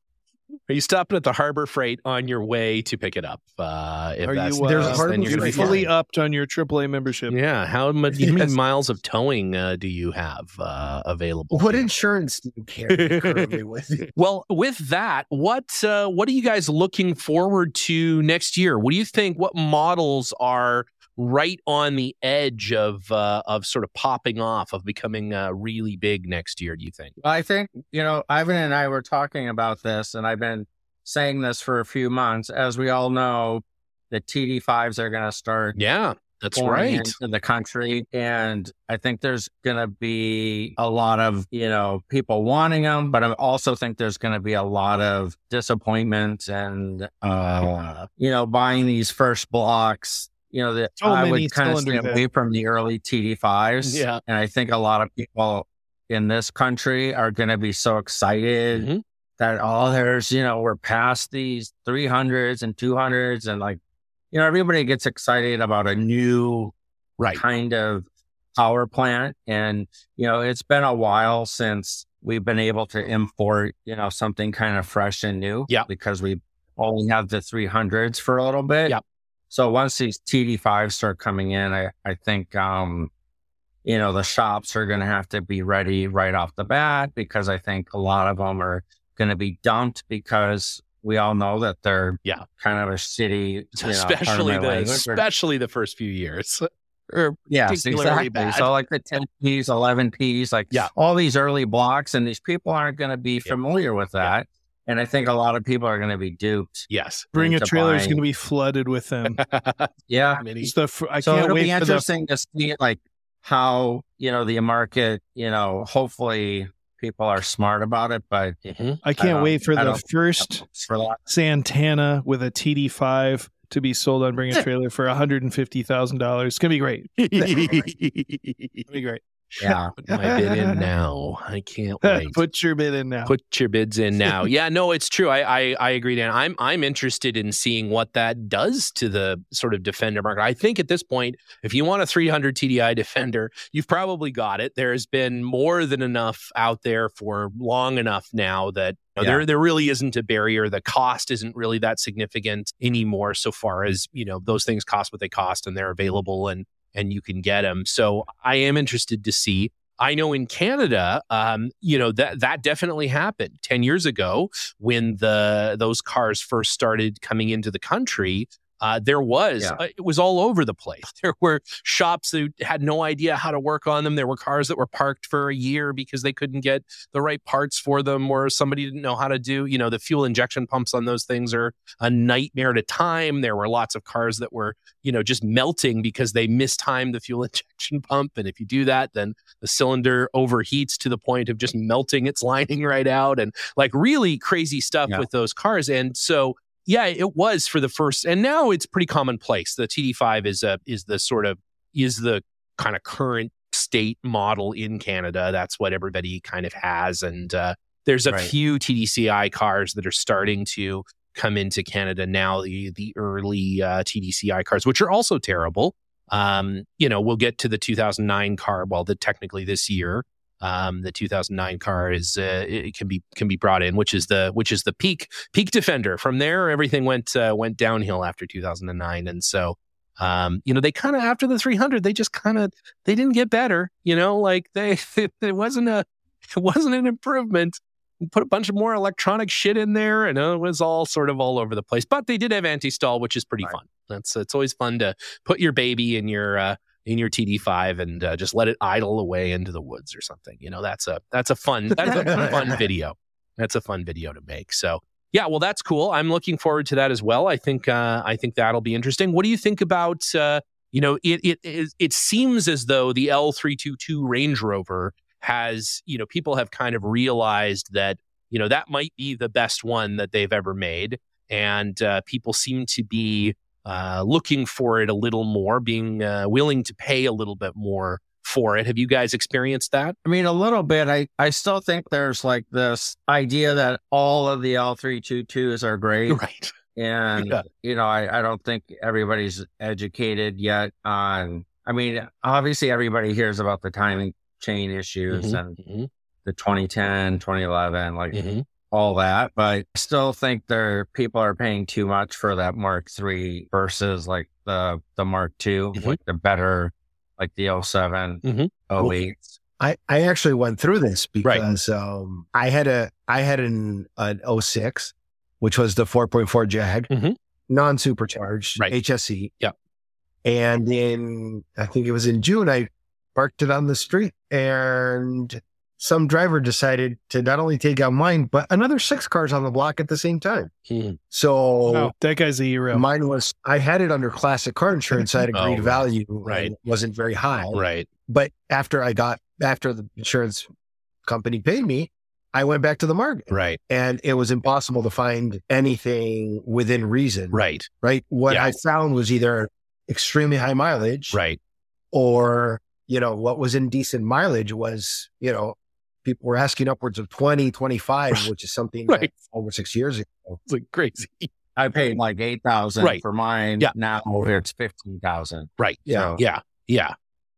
Are you stopping at the Harbor Freight on your way to pick it up? Uh, if Are that's you, the There's a then you're you gonna be Freight. fully fine. upped on your AAA membership? Yeah. How much? How many miles of towing uh, do you have uh, available? What to you? insurance do you carry currently with you? Well, with that, what uh, what are you guys looking forward to next year? What do you think? What models are right on the edge of uh, of sort of popping off of becoming uh, really big next year? Do you think? I think, you know, Ivan and I were talking about this, and I've been saying this for a few months. As we all know, the TD5s are going to start Yeah, that's right. In the country. And I think there's going to be a lot of, you know, people wanting them, but I also think there's going to be a lot of disappointment and, uh, you know, buying these first blocks. You know, that So I would kind of stay away from the early TD5s. Yeah. And I think a lot of people in this country are going to be so excited Mhm. that, oh, there's, you know, we're past these 300s and 200s. And like, you know, everybody gets excited about a new Right. kind of power plant. And, you know, it's been a while since we've been able to import, you know, something kind of fresh and new. Yeah. Because we only have the 300s for a little bit. Yep. So once these TD5s start coming in, I, I think, um, you know, the shops are going to have to be ready right off the bat because I think a lot of them are going to be dumped because we all know that they're Yeah. kind of a shitty, you know, especially the language, especially the first few years. Or Yes, exactly. bad. So like the 10Ps, 11Ps, like Yeah. all these early blocks, and these people aren't going to be Yeah. familiar with that. And I think a lot of people are going to be duped. yes. Bring a into trailer is going to be flooded with them. Yeah. Many- It's the fr- I so can't it'll wait be for the interesting to see like how, you know, the market, you know, hopefully people are smart about it, but Mhm. I can't don't- wait for I the first for. Santana with a TD5 to be sold on Bring a Trailer for $150,000. It's going to be great. It'll be great. Yeah. Put my bid in now. I can't wait. Put your bid in now. Put your bids in now. Yeah, no, it's true. I, I I agree, Dan. I'm I'm interested in seeing what that does to the sort of defender market. I think at this point, if you want a 300 TDI defender, you've probably got it. There's been more than enough out there for long enough now that you know, Yeah. there there really isn't a barrier. The cost isn't really that significant anymore, so far as you know those things cost what they cost and they're available and and you can get them. So I am interested to see. I know in Canada, um, you know that that definitely happened ten years ago when the those cars first started coming into the country. Uh, there was Yeah. uh, it was all over the place. There were shops that had no idea how to work on them. There were cars that were parked for a year because they couldn't get the right parts for them, or somebody didn't know how to do. You know, the fuel injection pumps on those things are a nightmare at a time. There were lots of cars that were you know just melting because they mistimed the fuel injection pump, and if you do that, then the cylinder overheats to the point of just melting its lining right out and like really crazy stuff Yeah. with those cars and so yeah it was for the first and now it's pretty commonplace the td5 is a is the sort of is the kind of current state model in canada that's what everybody kind of has and uh, there's a Right. few tdci cars that are starting to come into canada now the the early uh, tdci cars which are also terrible um, you know, we'll get to the 2009 car. Well, the technically this year, um, the 2009 car is uh, it can be can be brought in, which is the which is the peak peak defender. From there, everything went uh, went downhill after 2009, and so um, you know they kind of after the 300, they just kind of they didn't get better. You know, like they it wasn't a it wasn't an improvement. Put a bunch of more electronic shit in there, and it was all sort of all over the place. But they did have anti-stall, which is pretty Right. fun. That's it's always fun to put your baby in your uh, in your TD5 and uh, just let it idle away into the woods or something. You know, that's a that's a fun that's a fun video. That's a fun video to make. So yeah, well, that's cool. I'm looking forward to that as well. I think uh, I think that'll be interesting. What do you think about? Uh, you know, it it it, it seems as though the L322 Range Rover has you know people have kind of realized that you know that might be the best one that they've ever made, and uh, people seem to be uh, looking for it a little more, being uh, willing to pay a little bit more for it. Have you guys experienced that? I mean, a little bit. I, I still think there's like this idea that all of the L322s are great. Right. And, Yeah. you know, I, I don't think everybody's educated yet on, I mean, obviously everybody hears about the timing chain issues Mhm, and mhm, the 2010, 2011, like mhm. All that. But I still think there people are paying too much for that Mark III versus like the, the Mark II, Mhm. like the better, like the 7 Mhm. 08. I, I actually went through this because um, I had a I had an an 06, which was the 4.4 Jag, Mhm. non supercharged Right. HSE. Yep. And in I think it was in June, I parked it on the street, and some driver decided to not only take out mine but another six cars on the block at the same time. Hmm. So Wow, that guy's a hero. mine was I had it under classic car insurance. I had Oh, agreed right. value, Right. and it wasn't very high Right. but after I got after the insurance company paid me, I went back to the market Right. and it was impossible to find anything within reason. Right. Right. What Yeah. I found was either extremely high mileage Right. or, you know, what was in decent mileage was, you know, people were asking upwards of 20, 25, which is something Right. that over six years ago. It's like crazy. I paid like 8000 Right. for mine. Yeah. Now it's 15000 Right. Yeah. Yeah. Yeah.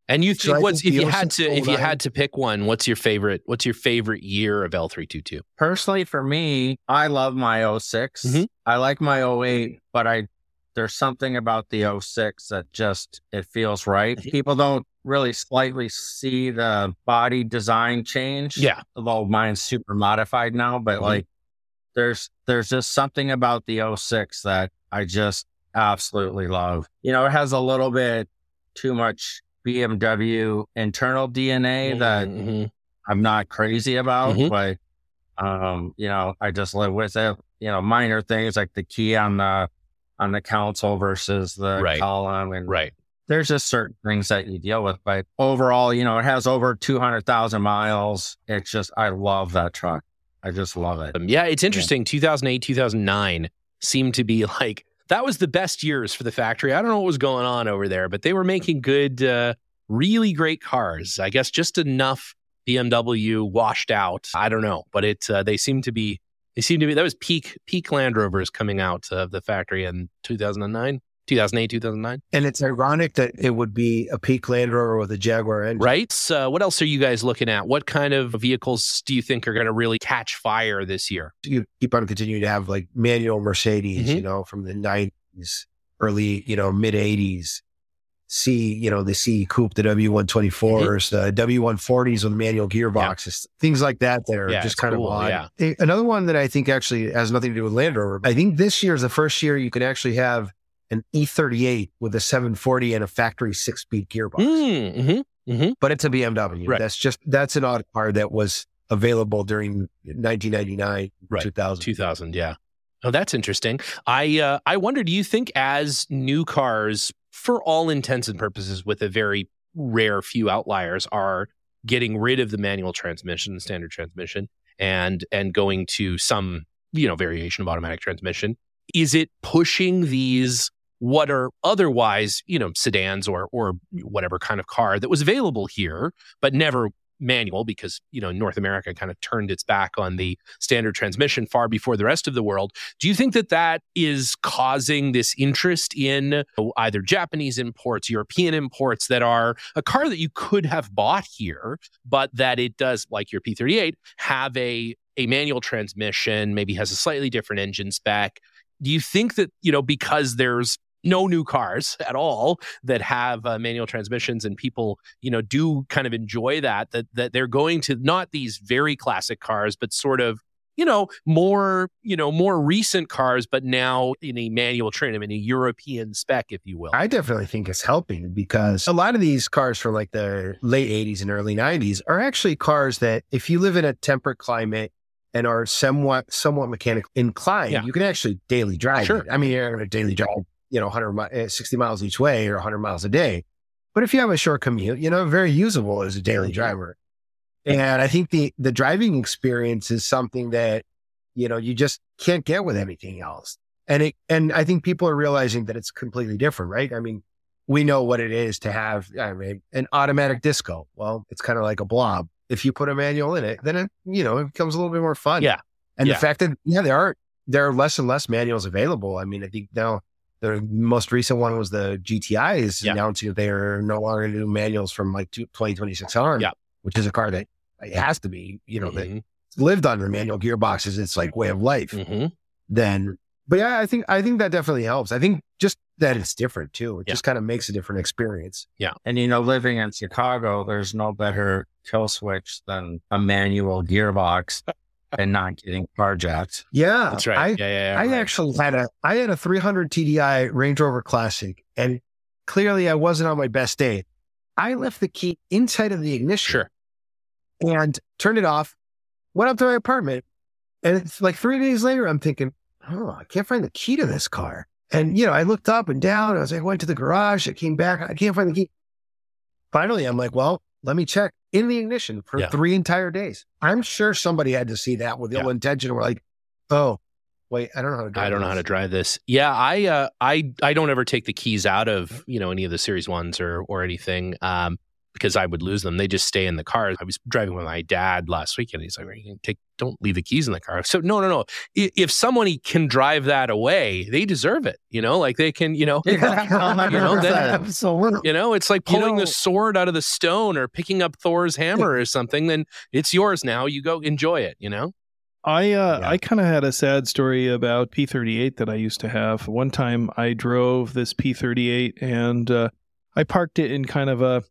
And you think I what's think if you had to if you had to pick one, what's your favorite what's your favorite year of L322? Personally, for me, I love my 6 Mhm. I like my 08, but I there's something about the 06 that just it feels right. People don't really slightly see the body design change. Yeah. Although mine's super modified now, but Mhm. like there's there's just something about the 06 that I just absolutely love. You know, it has a little bit too much BMW internal DNA that Mhm. I'm not crazy about, Mhm. but um, you know, I just live with it. You know, minor things like the key on the on the console versus the Right. column and Right. There's just certain things that you deal with. But overall, you know, it has over two hundred thousand miles. It's just I love that truck. I just love it. Um, yeah, it's interesting. 2008, 2009 seemed to be like that was the best years for the factory. I don't know what was going on over there, but they were making good, uh, really great cars. I guess just enough BMW washed out. I don't know, but it uh, they seem to be they seem to be that was peak peak Land Rovers coming out of the factory in 2009, 2008, 2009. And it's ironic that it would be a peak Land Rover with a Jaguar engine. Right. So, what else are you guys looking at? What kind of vehicles do you think are going to really catch fire this year? you keep on continuing to have like manual Mercedes, Mhm. you know, from the nineties, early, you know, mid eighties. C, you know, the C coupe, the W one twenty fours, Mm-hmm. the W one forties with manual gearboxes, things like that that are Yeah, just kind cool, of odd. yeah. Another one that I think actually has nothing to do with Land Rover. I think this year is the first year you can actually have an E thirty eight with a seven forty and a factory six speed gearbox. Mm-hmm. But it's a BMW. Right. That's just that's an auto car that was available during nineteen ninety nine, Right. two thousand. 2000 yeah oh that's interesting i uh, i wonder do you think as new cars for all intents and purposes with a very rare few outliers are getting rid of the manual transmission the standard transmission and and going to some you know variation of automatic transmission is it pushing these what are otherwise you know sedans or or whatever kind of car that was available here but never manual because you know North America kind of turned its back on the standard transmission far before the rest of the world. Do you think that that is causing this interest in either Japanese imports, European imports that are a car that you could have bought here, but that it does, like your P38, have a a manual transmission, maybe has a slightly different engine spec? Do you think that you know because there's no new cars at all that have uh, manual transmissions and people you know do kind of enjoy that that that they're going to not these very classic cars but sort of you know more you know more recent cars but now in a manual trim in a european spec if you will I definitely think it's helping because a lot of these cars from like the late 80s and early 90s are actually cars that if you live in a temperate climate and are somewhat somewhat mechanical inclined, Yeah. you can actually daily drive Sure. it. I mean, you're going to daily drive, you know, 100 mi- eh, 60 miles each way or 100 miles a day. But if you have a short commute, you know, very usable as a daily driver. And I think the the driving experience is something that, you know, you just can't get with anything else. And it, and I think people are realizing that it's completely different, right? I mean, we know what it is to have I mean, an automatic disco. Well, it's kind of like a blob. If you put a manual in it, then it, you know, it becomes a little bit more fun. Yeah. And Yeah. the fact that, yeah, there are, there are less and less manuals available. I mean, I think now the most recent one was the GTI is Yeah. announcing that they're no longer going to do manuals from like 2026 on, Yeah. which is a car that it has to be, you know, that Mhm, lived under manual gearboxes. It's like way of life. mhm. Then, but yeah, I think, I think that definitely helps. I think just that it's different too. It Yeah. just kind of makes a different experience. Yeah. And you know, living in Chicago, there's no better kill switch than a manual gearbox and not getting carjacked. Yeah. That's right. I, yeah, yeah, yeah. I right. actually had a I had a 300 TDI Range Rover Classic, and clearly I wasn't on my best day. I left the key inside of the ignition sure. and turned it off. Went up to my apartment, and it's like three days later, I'm thinking, oh, I can't find the key to this car. And you know, I looked up and down. I was like, went to the garage. I came back. I can't find the key. Finally, I'm like, well, let me check in the ignition for Yeah. three entire days. I'm sure somebody had to see that with ill Yeah. intention. We're like, oh, wait, I don't know how to. drive I don't know how to this. drive this. Yeah, I uh, I I don't ever take the keys out of you know any of the series ones or or anything um, because I would lose them. They just stay in the car. I was driving with my dad last weekend. He's like, take don't leave the keys in the car." So no, no, no. If somebody can drive that away, they deserve it. You know, like they can. You know, Yeah, You know, then- Absolutely. You know, it's like You pulling know- the sword out of the stone or picking up Thor's hammer or something. Then it's yours now. You go enjoy it. You know. I uh, Yeah. I kind of had a sad story about P38 that I used to have. One time I drove this P38 and uh, I parked it in kind of a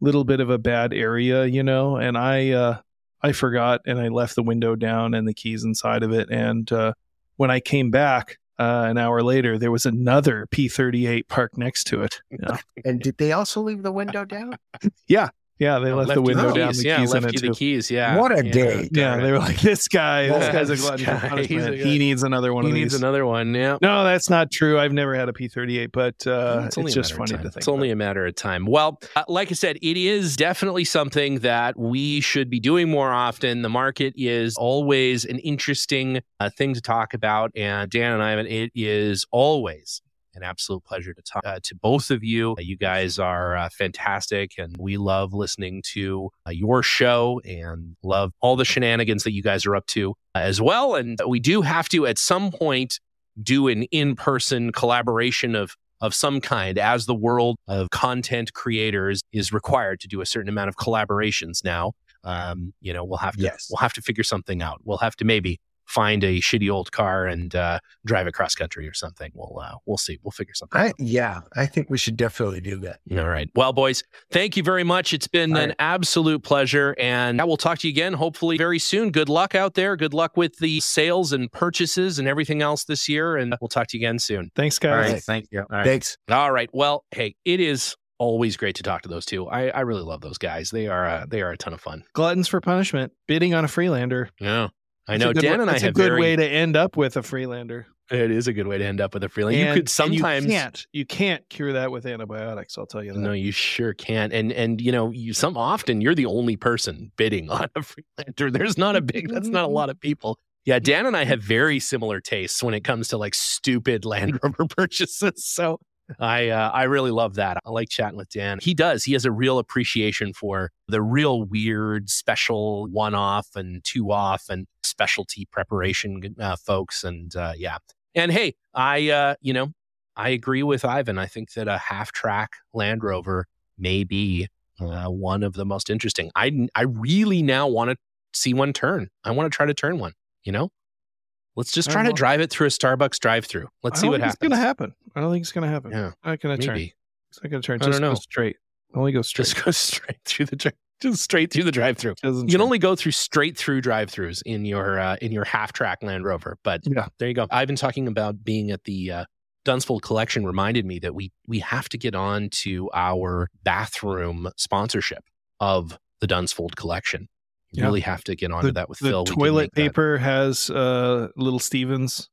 little bit of a bad area, you know, and I uh, I forgot and I left the window down and the keys inside of it. And uh, when I came back uh, an hour later, there was another P38 parked next to it. Yeah, And did they also leave the window down? yeah they left the window the down, keys. the yeah, keys in left it you the keys. Yeah. What a Yeah. day. Yeah, they were like, "This guy, this guy's a this glutton guy, he's punishment. a- He needs another one He of needs these." another one. Yeah. No, that's not true. I've never had a P38, but uh, it's, only a just funny to think. It's only a matter of time. Well, uh, like I said, it is definitely something that we should be doing more often. The market is always an interesting uh, thing to talk about, and Dan and I, it is always an absolute pleasure to talk uh, to both of you. You guys are uh, fantastic, and we love listening to uh, your show and love all the shenanigans that you guys are up to uh, as well. And we do have to, at some point, do an in-person collaboration of of some kind as the world of content creators is required to do a certain amount of collaborations now um, you know we'll have to Yes. we'll have to figure something out we'll have to maybe find a shitty old car and uh, drive it cross country or something we'll uh, we'll see we'll figure something I out yeah, I think we should definitely do that. all right well boys thank you very much it's been All an right. absolute pleasure and I will talk to you again hopefully very soon good luck out there good luck with the sales and purchases and everything else this year and we'll talk to you again soon Thanks, All guys. right. Thank you. All right. Thanks. All right. Well, hey, it is always great to talk to those two. I, I really love those guys. They are uh, they are a ton of fun. Gluttons for punishment. Bidding on a Freelander. Yeah, I know. Dan and I have a good very. way to end up with a Freelander. it is a good way to end up with a feeling. You could sometimes. you can't you can't cure that with antibiotics. I'll tell you that. No, you sure can't. And and you know, you some often you're the only person bidding on a Freelander. There's not a big. That's not a lot of people. Yeah, Dan and I have very similar tastes when it comes to like stupid Land Rover purchases. So I uh, I really love that. I like chatting with Dan. He does. He has a real appreciation for the real weird, special one off and two off and specialty preparation uh, folks. And uh, yeah, and hey, I uh, you know I agree with Ivan. I think that a half track Land Rover may be uh, one of the most interesting. I I really now want to see one turn. I want to try to turn one. You know, let's just try to don't- drive it through a Starbucks drive-through. Let's I see what think happens. It's gonna happen. I don't think it's gonna happen. Yeah, Not gonna turn. It's not gonna turn. I Just don't go know. straight. Only go straight. just go straight through the dri- just straight through the drive-through. You can only go through straight through drive-throughs in your uh, in your half-track Land Rover. But Yeah. there you go. I've been talking about being at the uh, Dunsfold Collection. Reminded me that we we have to get on to our bathroom sponsorship of the Dunsfold Collection. You Yeah. Really have to get onto the, that with the Phil. Toilet make that- paper has uh, little Stevens.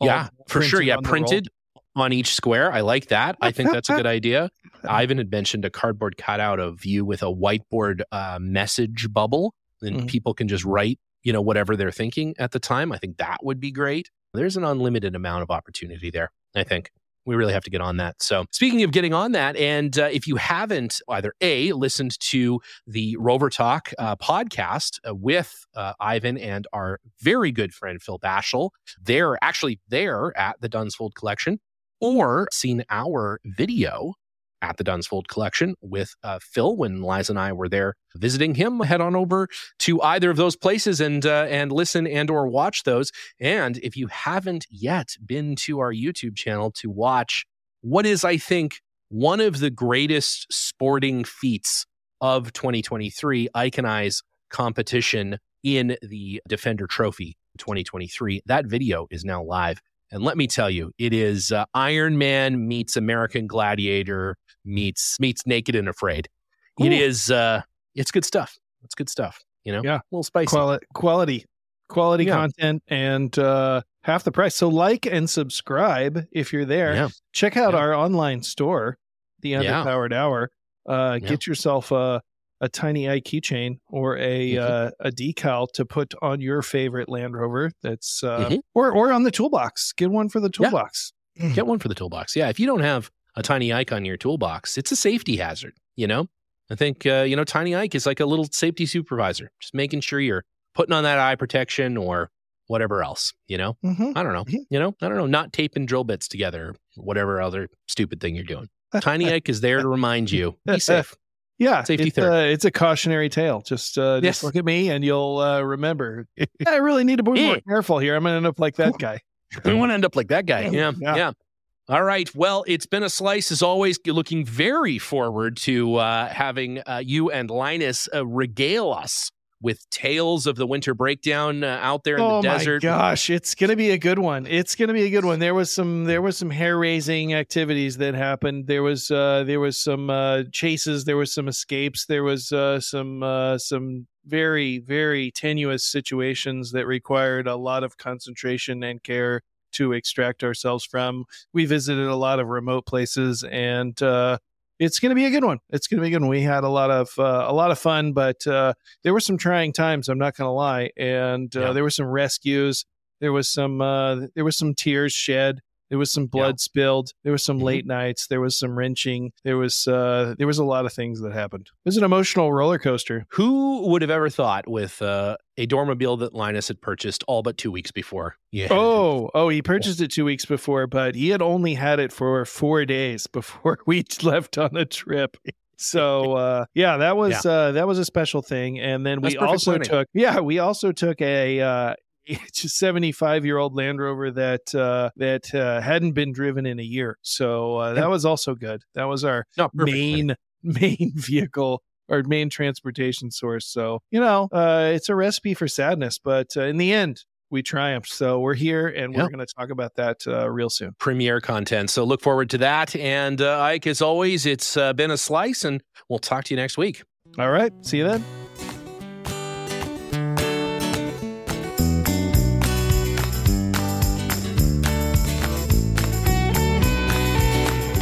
Yeah, for sure. Yeah, on printed on each square. I like that. I think that's a good idea. Ivan had mentioned a cardboard cutout of you with a whiteboard uh, message bubble, and Mhm. people can just write, you know, whatever they're thinking at the time. I think that would be great. there's an unlimited amount of opportunity there, I think we really have to get on that. So, speaking of getting on that, and uh, if you haven't either A, listened to the Rovertalk uh, podcast uh, with uh, Ivan and our very good friend Phil Bashall, they're actually there at the Dunsfold Collection, or seen our video at the Dunsfold Collection with uh, Phil when Liza and I were there visiting him. Head on over to either of those places and uh, and listen and or watch those. And if you haven't yet been to our YouTube channel to watch what is, I think, one of the greatest sporting feats of 2023, Ike and I's competition in the Defender Trophy 2023. That video is now live. And let me tell you, it is uh, Iron Man meets American Gladiator meets meets Naked and Afraid. Ooh. It is uh it's good stuff. It's good stuff, you know? Yeah. A little spicy. Quali- quality. Quality yeah. content and uh half the price. So like and subscribe if you're there. Yeah. Check out yeah. our online store, The Underpowered Hour. Uh get yourself a a tiny Ike keychain or a mm-hmm. uh, a decal to put on your favorite Land Rover. That's uh, mm-hmm. or or on the toolbox. Get one for the toolbox. Yeah. Get one for the toolbox. Yeah, if you don't have a tiny icon in your toolbox, it's a safety hazard. You know, I think uh, you know Tiny Ike is like a little safety supervisor, just making sure you're putting on that eye protection or whatever else. You know, mm-hmm. I don't know. Mm-hmm. You know, I don't know. Not taping drill bits together, whatever other stupid thing you're doing. Tiny Ike is there to remind you be safe. Yeah, safety it's, third. Uh, it's a cautionary tale. Just uh, yes. just look at me and you'll uh, remember. I really need to be more careful here. I'm going to end up like that guy. we want to end up like that guy. Yeah, yeah. yeah. All right. Well, it's been a slice as always. Looking very forward to uh, having uh, you and Linus uh, regale us with tales of the winter breakdown uh, out there in oh the desert. Oh my gosh, it's gonna be a good one. It's gonna be a good one. There was some there was some hair raising activities that happened. There was uh, there was some uh, chases. There was some escapes. There was uh, some uh, some very very tenuous situations that required a lot of concentration and care to extract ourselves from. We visited a lot of remote places and uh, it's going to be a good one. It's going to be a good one. We had a lot of uh, a lot of fun, but uh, there were some trying times. I'm not going to lie, and uh, yeah. there were some rescues. There was some uh, there was some tears shed. There was some blood yeah. spilled. There was some mm-hmm. late nights. There was some wrenching. There was uh, there was a lot of things that happened. It was an emotional roller coaster. Who would have ever thought with uh, a dormobile that Linus had purchased all but two weeks before? Yeah. Oh, oh, he purchased it two weeks before, but he had only had it for four days before we left on a trip. So uh, yeah, that was yeah. Uh, that was a special thing. And then That's we also planning. took yeah we also took a uh, 75 year old Land Rover that uh, that uh, hadn't been driven in a year. So uh, that was also good. That was our no, main main vehicle our main transportation source. So you know, uh, it's a recipe for sadness, but uh, in the end. We triumphed. So we're here and we're going to talk about that uh, real soon. Premiere content. So look forward to that. And Ike, as always, it's been a slice, and we'll talk to you next week. All right. See you then.